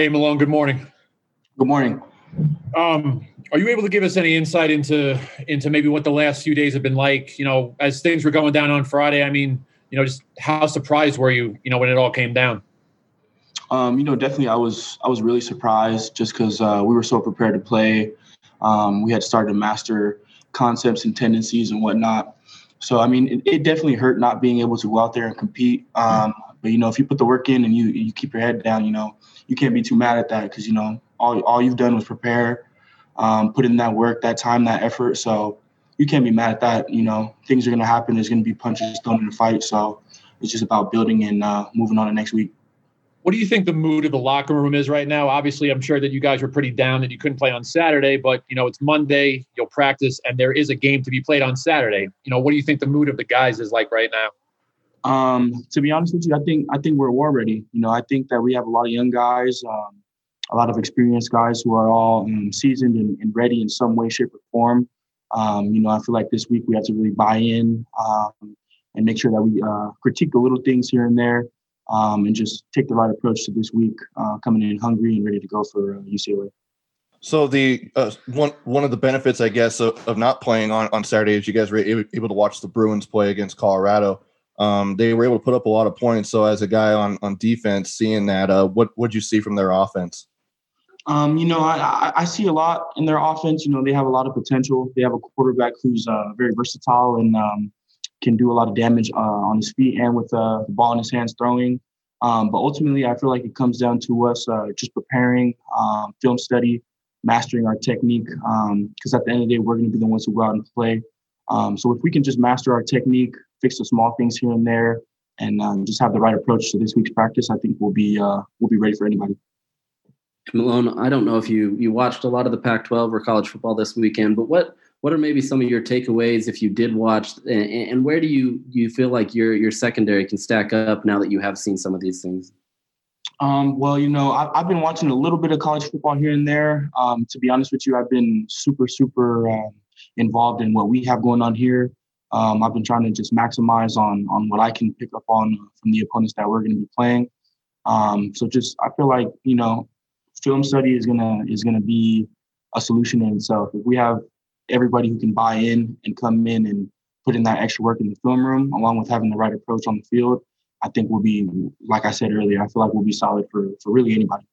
Hey, Malone. Good morning. Good morning. Um, are you able to give us any insight into into maybe what the last few days have been like? You know, as things were going down on Friday. I mean, you know, just how surprised were you? You know, when it all came down. Um, you know, definitely, I was I was really surprised just because uh, we were so prepared to play. Um, we had started to master concepts and tendencies and whatnot. So, I mean, it, it, definitely hurt not being able to go out there and compete. Um, but you know, if you put the work in and you you keep your head down, you know, you can't be too mad at that because you know all all you've done was prepare, um, put in that work, that time, that effort. So you can't be mad at that. You know, things are gonna happen. There's gonna be punches thrown in the fight. So it's just about building and uh, moving on to next week. What do you think the mood of the locker room is right now? Obviously, I'm sure that you guys were pretty down that you couldn't play on Saturday, but you know it's Monday. You'll practice, and there is a game to be played on Saturday. You know, what do you think the mood of the guys is like right now? Um, to be honest with you, I think I think we're war ready. You know, I think that we have a lot of young guys, um, a lot of experienced guys who are all um, seasoned and, and, ready in some way, shape, or form. Um, you know, I feel like this week we have to really buy in um, and make sure that we uh, critique the little things here and there, um, and just take the right approach to this week, uh, coming in hungry and ready to go for uh, UCLA. So the uh, one one of the benefits, I guess, of, of, not playing on, on Saturday is you guys were able to watch the Bruins play against Colorado um, they were able to put up a lot of points. So as a guy on on defense, seeing that, uh, what would you see from their offense? Um, you know, I, I see a lot in their offense. You know, they have a lot of potential. They have a quarterback who's uh, very versatile and um, can do a lot of damage uh, on his feet and with uh, the ball in his hands throwing. Um, but ultimately, I feel like it comes down to us uh, just preparing, um, film study, mastering our technique. Because um, at the end of the day, we're going to be the ones who go out and play. Um, so if we can just master our technique, fix the small things here and there, and um, just have the right approach to this week's practice, I think we'll be uh, we'll be ready for anybody. Malone, I don't know if you you watched a lot of the Pac-12 or college football this weekend, but what what are maybe some of your takeaways if you did watch, and, and where do you you feel like your your secondary can stack up now that you have seen some of these things? Um, well, you know, I, have been watching a little bit of college football here and there. Um, to be honest with you, I've been super, super um, involved in what we have going on here. Um, I've been trying to just maximize on on what I can pick up on from the opponents that we're going to be playing. Um, so just I feel like you know, film study is gonna is gonna be a solution in itself. If we have everybody who can buy in and come in and put in that extra work in the film room, along with having the right approach on the field, I think we'll be like I said earlier. I feel like we'll be solid for for really anybody.